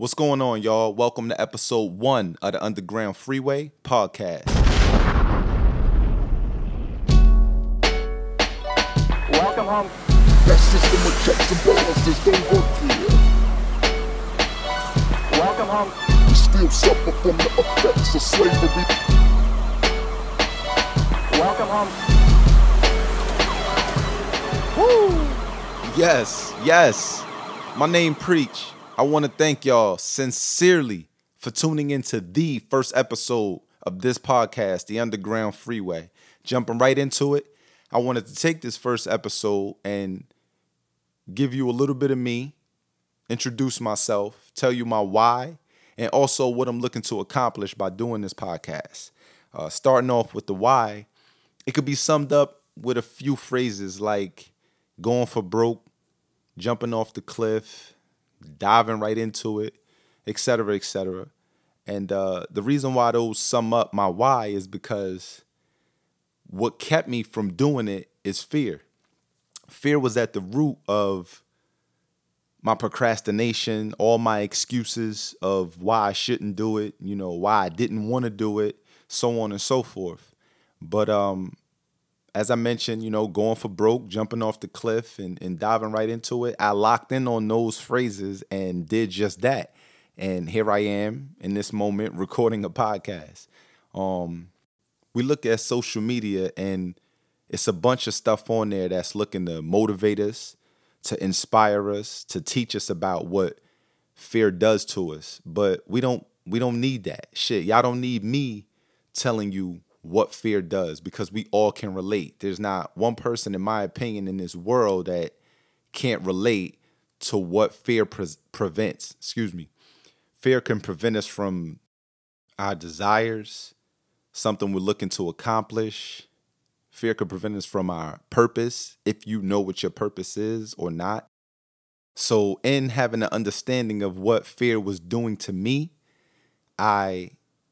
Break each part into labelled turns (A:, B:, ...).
A: What's going on, y'all? Welcome to episode one of the Underground Freeway podcast.
B: Welcome home.
C: That system of checks and balances don't work here.
B: Welcome home.
C: We still suffer from the effects of slavery.
B: Welcome home. Woo!
A: Yes, yes. My name Preach. I want to thank y'all sincerely for tuning into the first episode of this podcast, The Underground Freeway. Jumping right into it, I wanted to take this first episode and give you a little bit of me, introduce myself, tell you my why, and also what I'm looking to accomplish by doing this podcast. Uh, starting off with the why, it could be summed up with a few phrases like going for broke, jumping off the cliff, diving right into it, etc., etc. And uh, the reason why those sum up my why is because what kept me from doing it is fear. Fear was at the root of my procrastination, all my excuses of why I shouldn't do it, you know, why I didn't want to do it, so on and so forth. But um, as I mentioned, you know, going for broke, jumping off the cliff and, and diving right into it, I locked in on those phrases and did just that. And here I am in this moment recording a podcast. Um, we look at social media and it's a bunch of stuff on there that's looking to motivate us, to inspire us, to teach us about what fear does to us. But we don't we don't need that. Shit, y'all don't need me telling you what fear does because we all can relate. There's not one person in my opinion in this world that can't relate to what fear pre- prevents. Excuse me. Fear can prevent us from our desires, something we're looking to accomplish. Fear could prevent us from our purpose if you know what your purpose is or not. So, in having an understanding of what fear was doing to me, I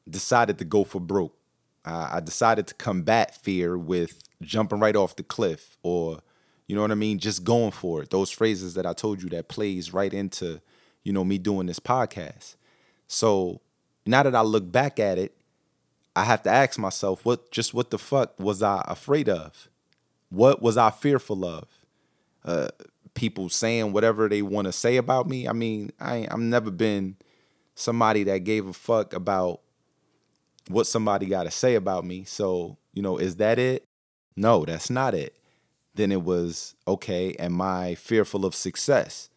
A: decided to go for broke. I I decided to combat fear with jumping right off the cliff or, you know what I mean, just going for it. Those phrases that I told you that plays right into, you know, me doing this podcast. So now that I look back at it, I have to ask myself, what just what the fuck was I afraid of? What was I fearful of? Uh, people saying whatever they want to say about me. I mean, I I've never been somebody that gave a fuck about what somebody got to say about me. So, you know, is that it? No, that's not it. Then it was, okay, am I fearful of success?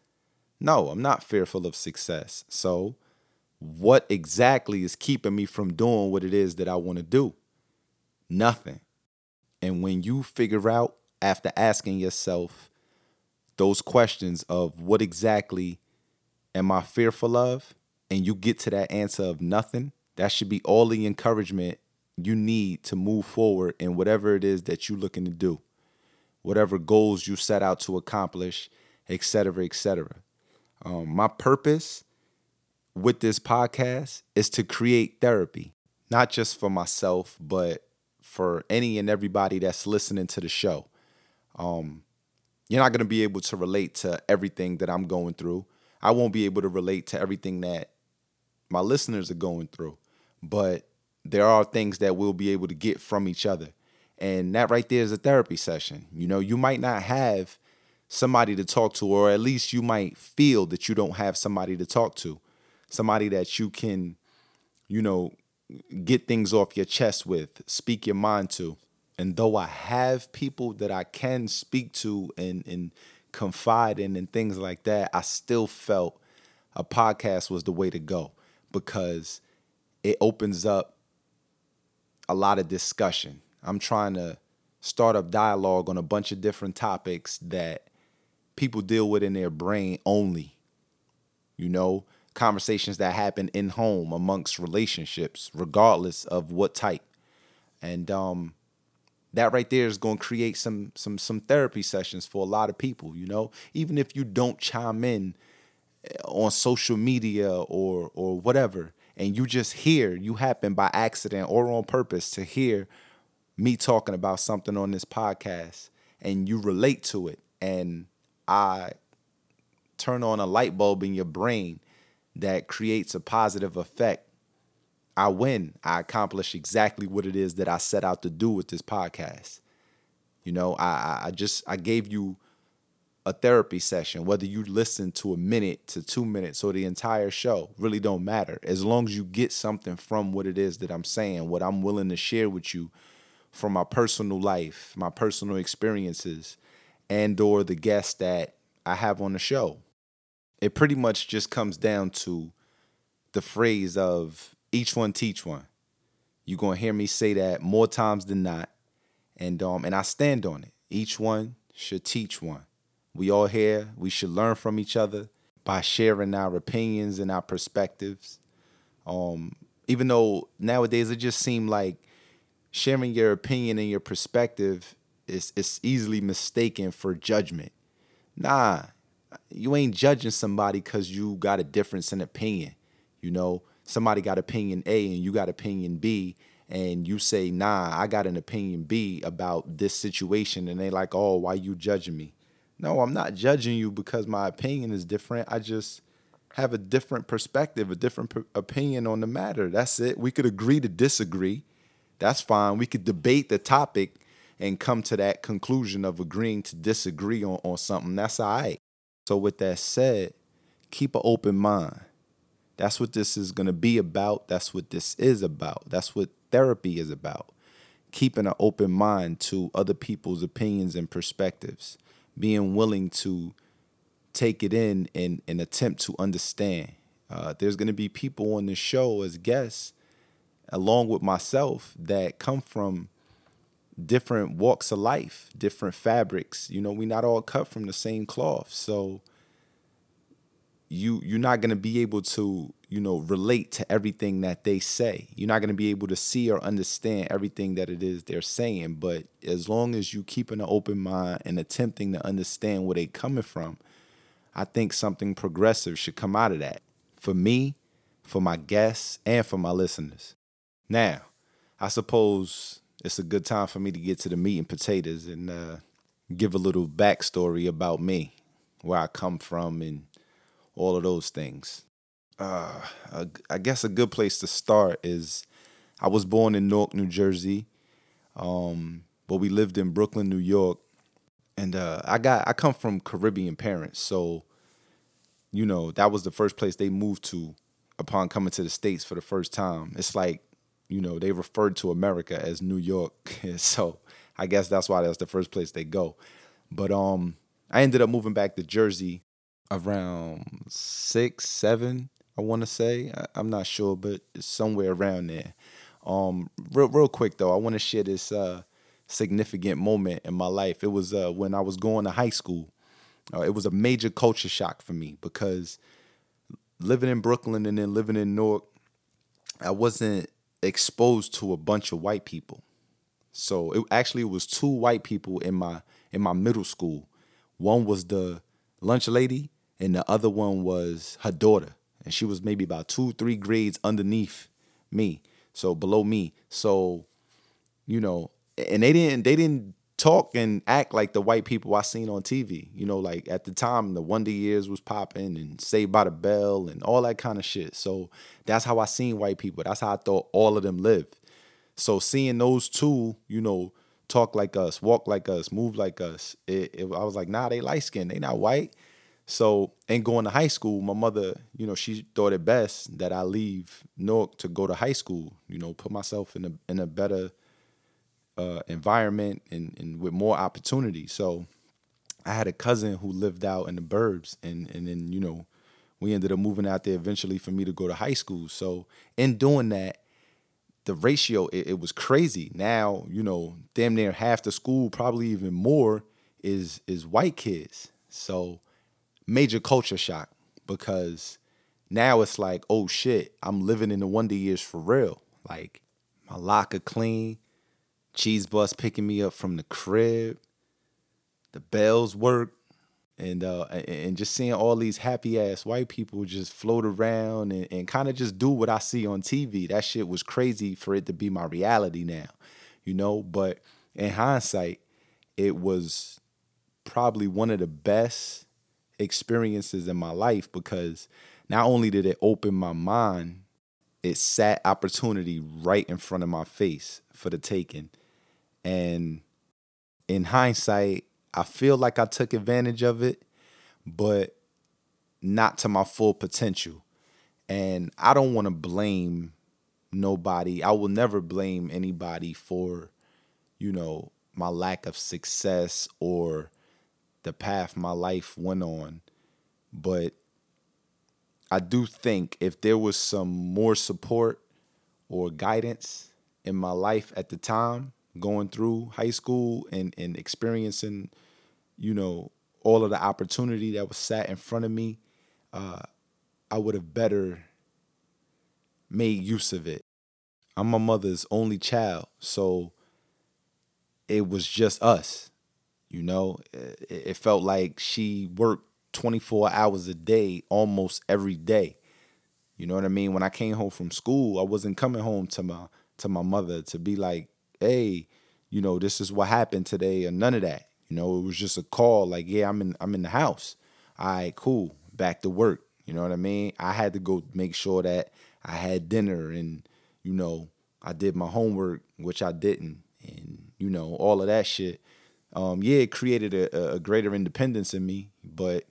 A: No, I'm not fearful of success. So, what exactly is keeping me from doing what it is that I want to do? Nothing. And when you figure out after asking yourself those questions of what exactly am I fearful of, and you get to that answer of nothing, that should be all the encouragement you need to move forward in whatever it is that you're looking to do, whatever goals you set out to accomplish, et cetera, et cetera. Um, my purpose with this podcast is to create therapy, not just for myself, but for any and everybody that's listening to the show. Um, you're not going to be able to relate to everything that I'm going through. I won't be able to relate to everything that my listeners are going through, but there are things that we'll be able to get from each other. And that right there is a therapy session. You know, you might not have somebody to talk to, or at least you might feel that you don't have somebody to talk to, somebody that you can, you know, get things off your chest with, speak your mind to. And though I have people that I can speak to and, and confide in and things like that, I still felt a podcast was the way to go because it opens up a lot of discussion. I'm trying to start up dialogue on a bunch of different topics that people deal with in their brain only. You know, conversations that happen in home amongst relationships, regardless of what type. And um that right there is going to create some some some therapy sessions for a lot of people, you know? Even if you don't chime in eh, on social media or or whatever and you just hear, you happen by accident or on purpose to hear me talking about something on this podcast and you relate to it and I turn on a light bulb in your brain that creates a positive effect, I win. I accomplish exactly what it is that I set out to do with this podcast. You know, I, I, just I gave you a therapy session, whether you listen to a minute to two minutes or the entire show, really don't matter. As long as you get something from what it is that I'm saying, what I'm willing to share with you from my personal life, my personal experiences, and or the guests that I have on the show. It pretty much just comes down to the phrase of each one teach one. You're gonna hear me say that more times than not. And um and I stand on it. Each one should teach one. We all here, we should learn from each other by sharing our opinions and our perspectives. Um, even though nowadays it just seemed like sharing your opinion and your perspective is is easily mistaken for judgment. Nah, you ain't judging somebody because you got a difference in opinion. You know, somebody got opinion A and you got opinion B, and you say, nah, I got an opinion B about this situation, and they like, oh, why you judging me? No, I'm not judging you because my opinion is different. I just have a different perspective, a different opinion on the matter. That's it. We could agree to disagree. That's fine. We could debate the topic and come to that conclusion of agreeing to disagree on, on something. That's all right. So, with that said, keep an open mind. That's what this is going to be about. That's what this is about. That's what therapy is about. Keeping an open mind to other people's opinions and perspectives being willing to take it in and, and attempt to understand. Uh, there's going to be people on the show as guests, along with myself, that come from different walks of life, different fabrics. You know, we're not all cut from the same cloth. So you you're not going to be able to you know relate to everything that they say. You're not going to be able to see or understand everything that it is they're saying but as long as you keep an open mind and attempting to understand where they're coming from i think something progressive should come out of that. For me for my guests and for my listeners. Now i suppose it's a good time for me to get to the meat and potatoes and uh, give a little backstory about me where i come from and all of those things. Uh, I guess a good place to start is I was born in Newark, New Jersey, um, but we lived in Brooklyn, New York, and uh, I got I come from Caribbean parents, so you know that was the first place they moved to upon coming to the states for the first time. It's like you know they referred to America as New York, so I guess that's why that's the first place they go. But um, I ended up moving back to Jersey around six, seven, I want to say. I, am not sure, but somewhere around there. Um, real, real quick though, I want to share this uh, significant moment in my life. It was uh, when I was going to high school. Uh, it was a major culture shock for me because living in Brooklyn and then living in Newark, I wasn't exposed to a bunch of white people. So it actually was two white people in my in my middle school. One was the lunch lady, and the other one was her daughter, and she was maybe about two, three grades underneath me, so below me. So, you know, and they didn't they didn't talk and act like the white people I seen on TV. You know, like at the time the Wonder Years was popping and Saved by the Bell and all that kind of shit. So that's how I seen white people. That's how I thought all of them lived. So seeing those two, you know, talk like us, walk like us, move like us, it, it, I was like, nah, they light skinned, they not white. So, and going to high school, my mother, you know, she thought it best that I leave Newark to go to high school, you know, put myself in a in a better uh, environment and, and with more opportunity. So I had a cousin who lived out in the burbs and and then, you know, we ended up moving out there eventually for me to go to high school. So in doing that, the ratio it, it was crazy. Now, you know, damn near half the school, probably even more, is is white kids. So major culture shock because now it's like, oh shit, I'm living in the Wonder Years for real. Like my locker clean, cheese bus picking me up from the crib, the bells work, and uh and just seeing all these happy ass white people just float around and, and kind of just do what I see on TV. That shit was crazy for it to be my reality now, you know. But in hindsight, it was probably one of the best experiences in my life because not only did it open my mind, it sat opportunity right in front of my face for the taking. And in hindsight, I feel like I took advantage of it, but not to my full potential. And I don't want to blame nobody. I will never blame anybody for, you know, my lack of success or the path my life went on. But I do think if there was some more support or guidance in my life at the time, going through high school and, and experiencing, you know, all of the opportunity that was sat in front of me, uh, I would have better made use of it. I'm my mother's only child, so it was just us. You know, it, it felt like she worked 24 hours a day almost every day. You know what I mean? When I came home from school, I wasn't coming home to my to my mother to be like, "Hey, you know, this is what happened today," or none of that. You know, it was just a call like, "Yeah, I'm in I'm in the house." All right, cool. Back to work. You know what I mean? I had to go make sure that I had dinner and you know, I did my homework, which I didn't, and you know, all of that shit. Um, yeah, it created a, a greater independence in me, but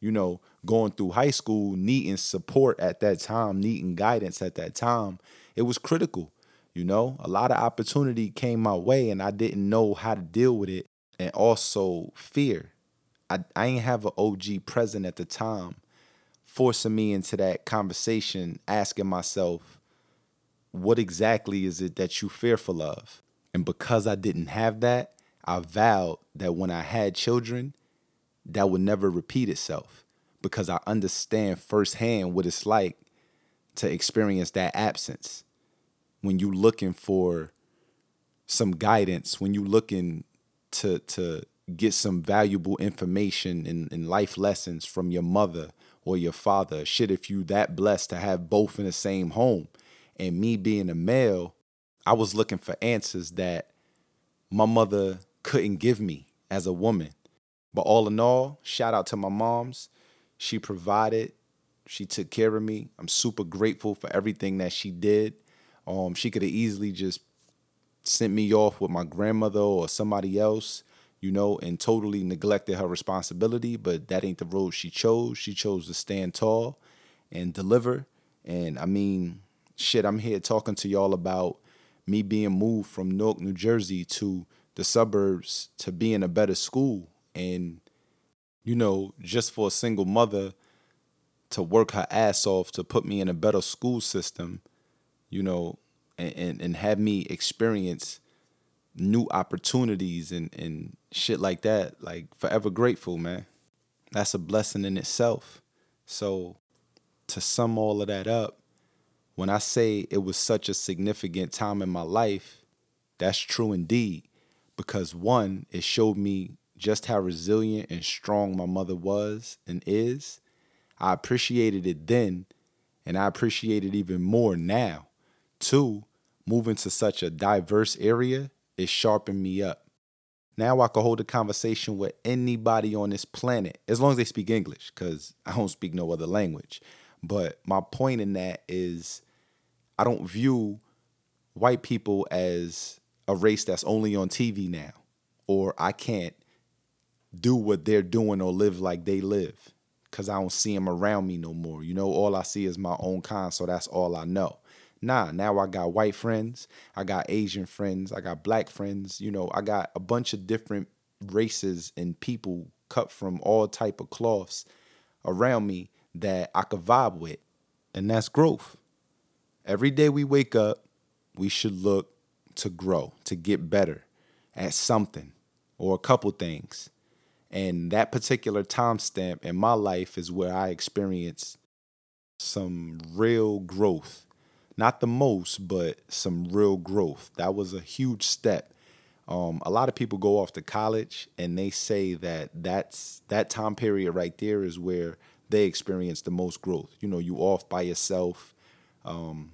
A: you know, going through high school, needing support at that time, needing guidance at that time, it was critical. You know, a lot of opportunity came my way and I didn't know how to deal with it. And also fear. I, I ain't have an OG present at the time, forcing me into that conversation, asking myself, what exactly is it that you fearful of? And because I didn't have that, I vowed that when I had children, that would never repeat itself because I understand firsthand what it's like to experience that absence. When you're looking for some guidance, when you're looking to to get some valuable information and, and life lessons from your mother or your father. Shit, if you that blessed to have both in the same home. And me being a male, I was looking for answers that my mother couldn't give me as a woman. But all in all, shout out to my moms. She provided, she took care of me. I'm super grateful for everything that she did. Um, she could have easily just sent me off with my grandmother or somebody else, you know, and totally neglected her responsibility. But that ain't the road she chose. She chose to stand tall and deliver. And I mean, shit, I'm here talking to y'all about me being moved from Newark, New Jersey to the suburbs to be in a better school. And, you know, just for a single mother to work her ass off to put me in a better school system, you know, and, and, and have me experience new opportunities and, and shit like that. Like forever grateful, man. That's a blessing in itself. So to sum all of that up, when I say it was such a significant time in my life, that's true indeed. Because one, it showed me just how resilient and strong my mother was and is. I appreciated it then, and I appreciate it even more now. Two, moving to such a diverse area, it sharpened me up. Now I can hold a conversation with anybody on this planet, as long as they speak English, because I don't speak no other language. But my point in that is I don't view white people as a race that's only on TV now, or I can't do what they're doing or live like they live because I don't see them around me no more. You know, all I see is my own kind, so that's all I know. Nah, now I got white friends, I got Asian friends, I got black friends, you know, I got a bunch of different races and people cut from all type of cloths around me that I could vibe with. And that's growth. Every day we wake up, we should look to grow, to get better at something or a couple things. And that particular timestamp in my life is where I experienced some real growth. Not the most, but some real growth. That was a huge step. Um, a lot of people go off to college and they say that that's that time period right there is where they experience the most growth. You know, you off by yourself, um,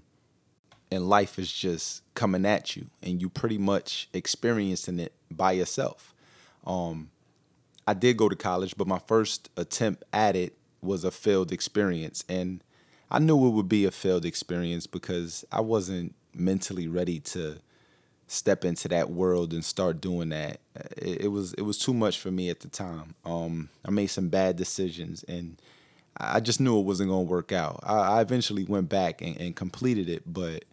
A: and life is just coming at you, and you pretty much experiencing it by yourself. Um, I did go to college, but my first attempt at it was a failed experience. And I knew it would be a failed experience because I wasn't mentally ready to step into that world and start doing that. It, it was it was too much for me at the time. Um, I made some bad decisions and I just knew it wasn't gonna work out. I, I eventually went back and, and completed it, but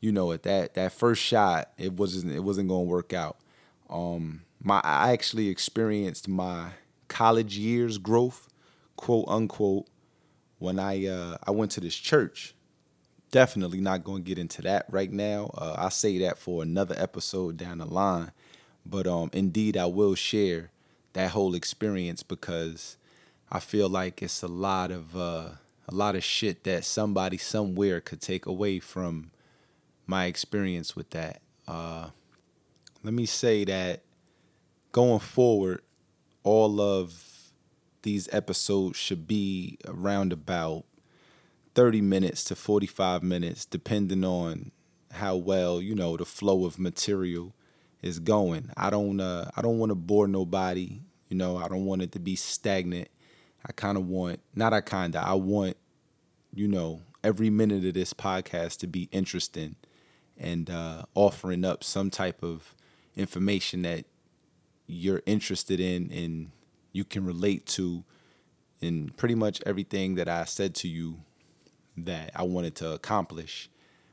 A: you know, at that that first shot, it wasn't it wasn't gonna work out. Um, my I actually experienced my college years growth, quote unquote, when I uh, I went to this church. Definitely not going to get into that right now. Uh, I'll say that for another episode down the line. But um, indeed, I will share that whole experience because I feel like it's a lot of uh, a lot of shit that somebody somewhere could take away from my experience with that. Uh, let me say that going forward, all of these episodes should be around about 30 minutes to 45 minutes, depending on how well, you know, the flow of material is going. I don't uh I don't want to bore nobody, you know, I don't want it to be stagnant. I kind of want not I kind of I want you know, every minute of this podcast to be interesting and uh offering up some type of information that you're interested in and you can relate to in pretty much everything that I said to you that I wanted to accomplish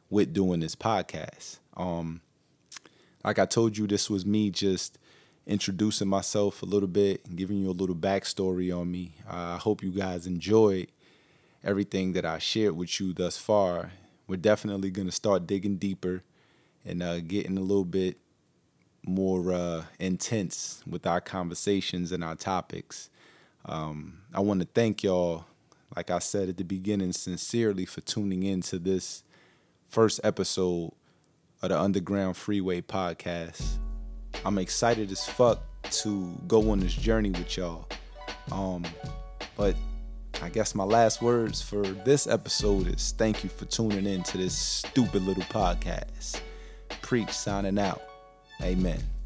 A: with doing this podcast. Um, like I told you, this was me just introducing myself a little bit and giving you a little backstory on me. Uh, I hope you guys enjoyed everything that I shared with you thus far. We're definitely going to start digging deeper and uh, getting a little bit more uh, intense with our conversations and our topics. Um, I want to thank y'all, like I said at the beginning, sincerely for tuning in to this first episode of the Underground Freeway podcast. I'm excited as fuck to go on this journey with y'all. Um, but I guess my last words for this episode is thank you for tuning in to this stupid little podcast. Preach signing out. Amen.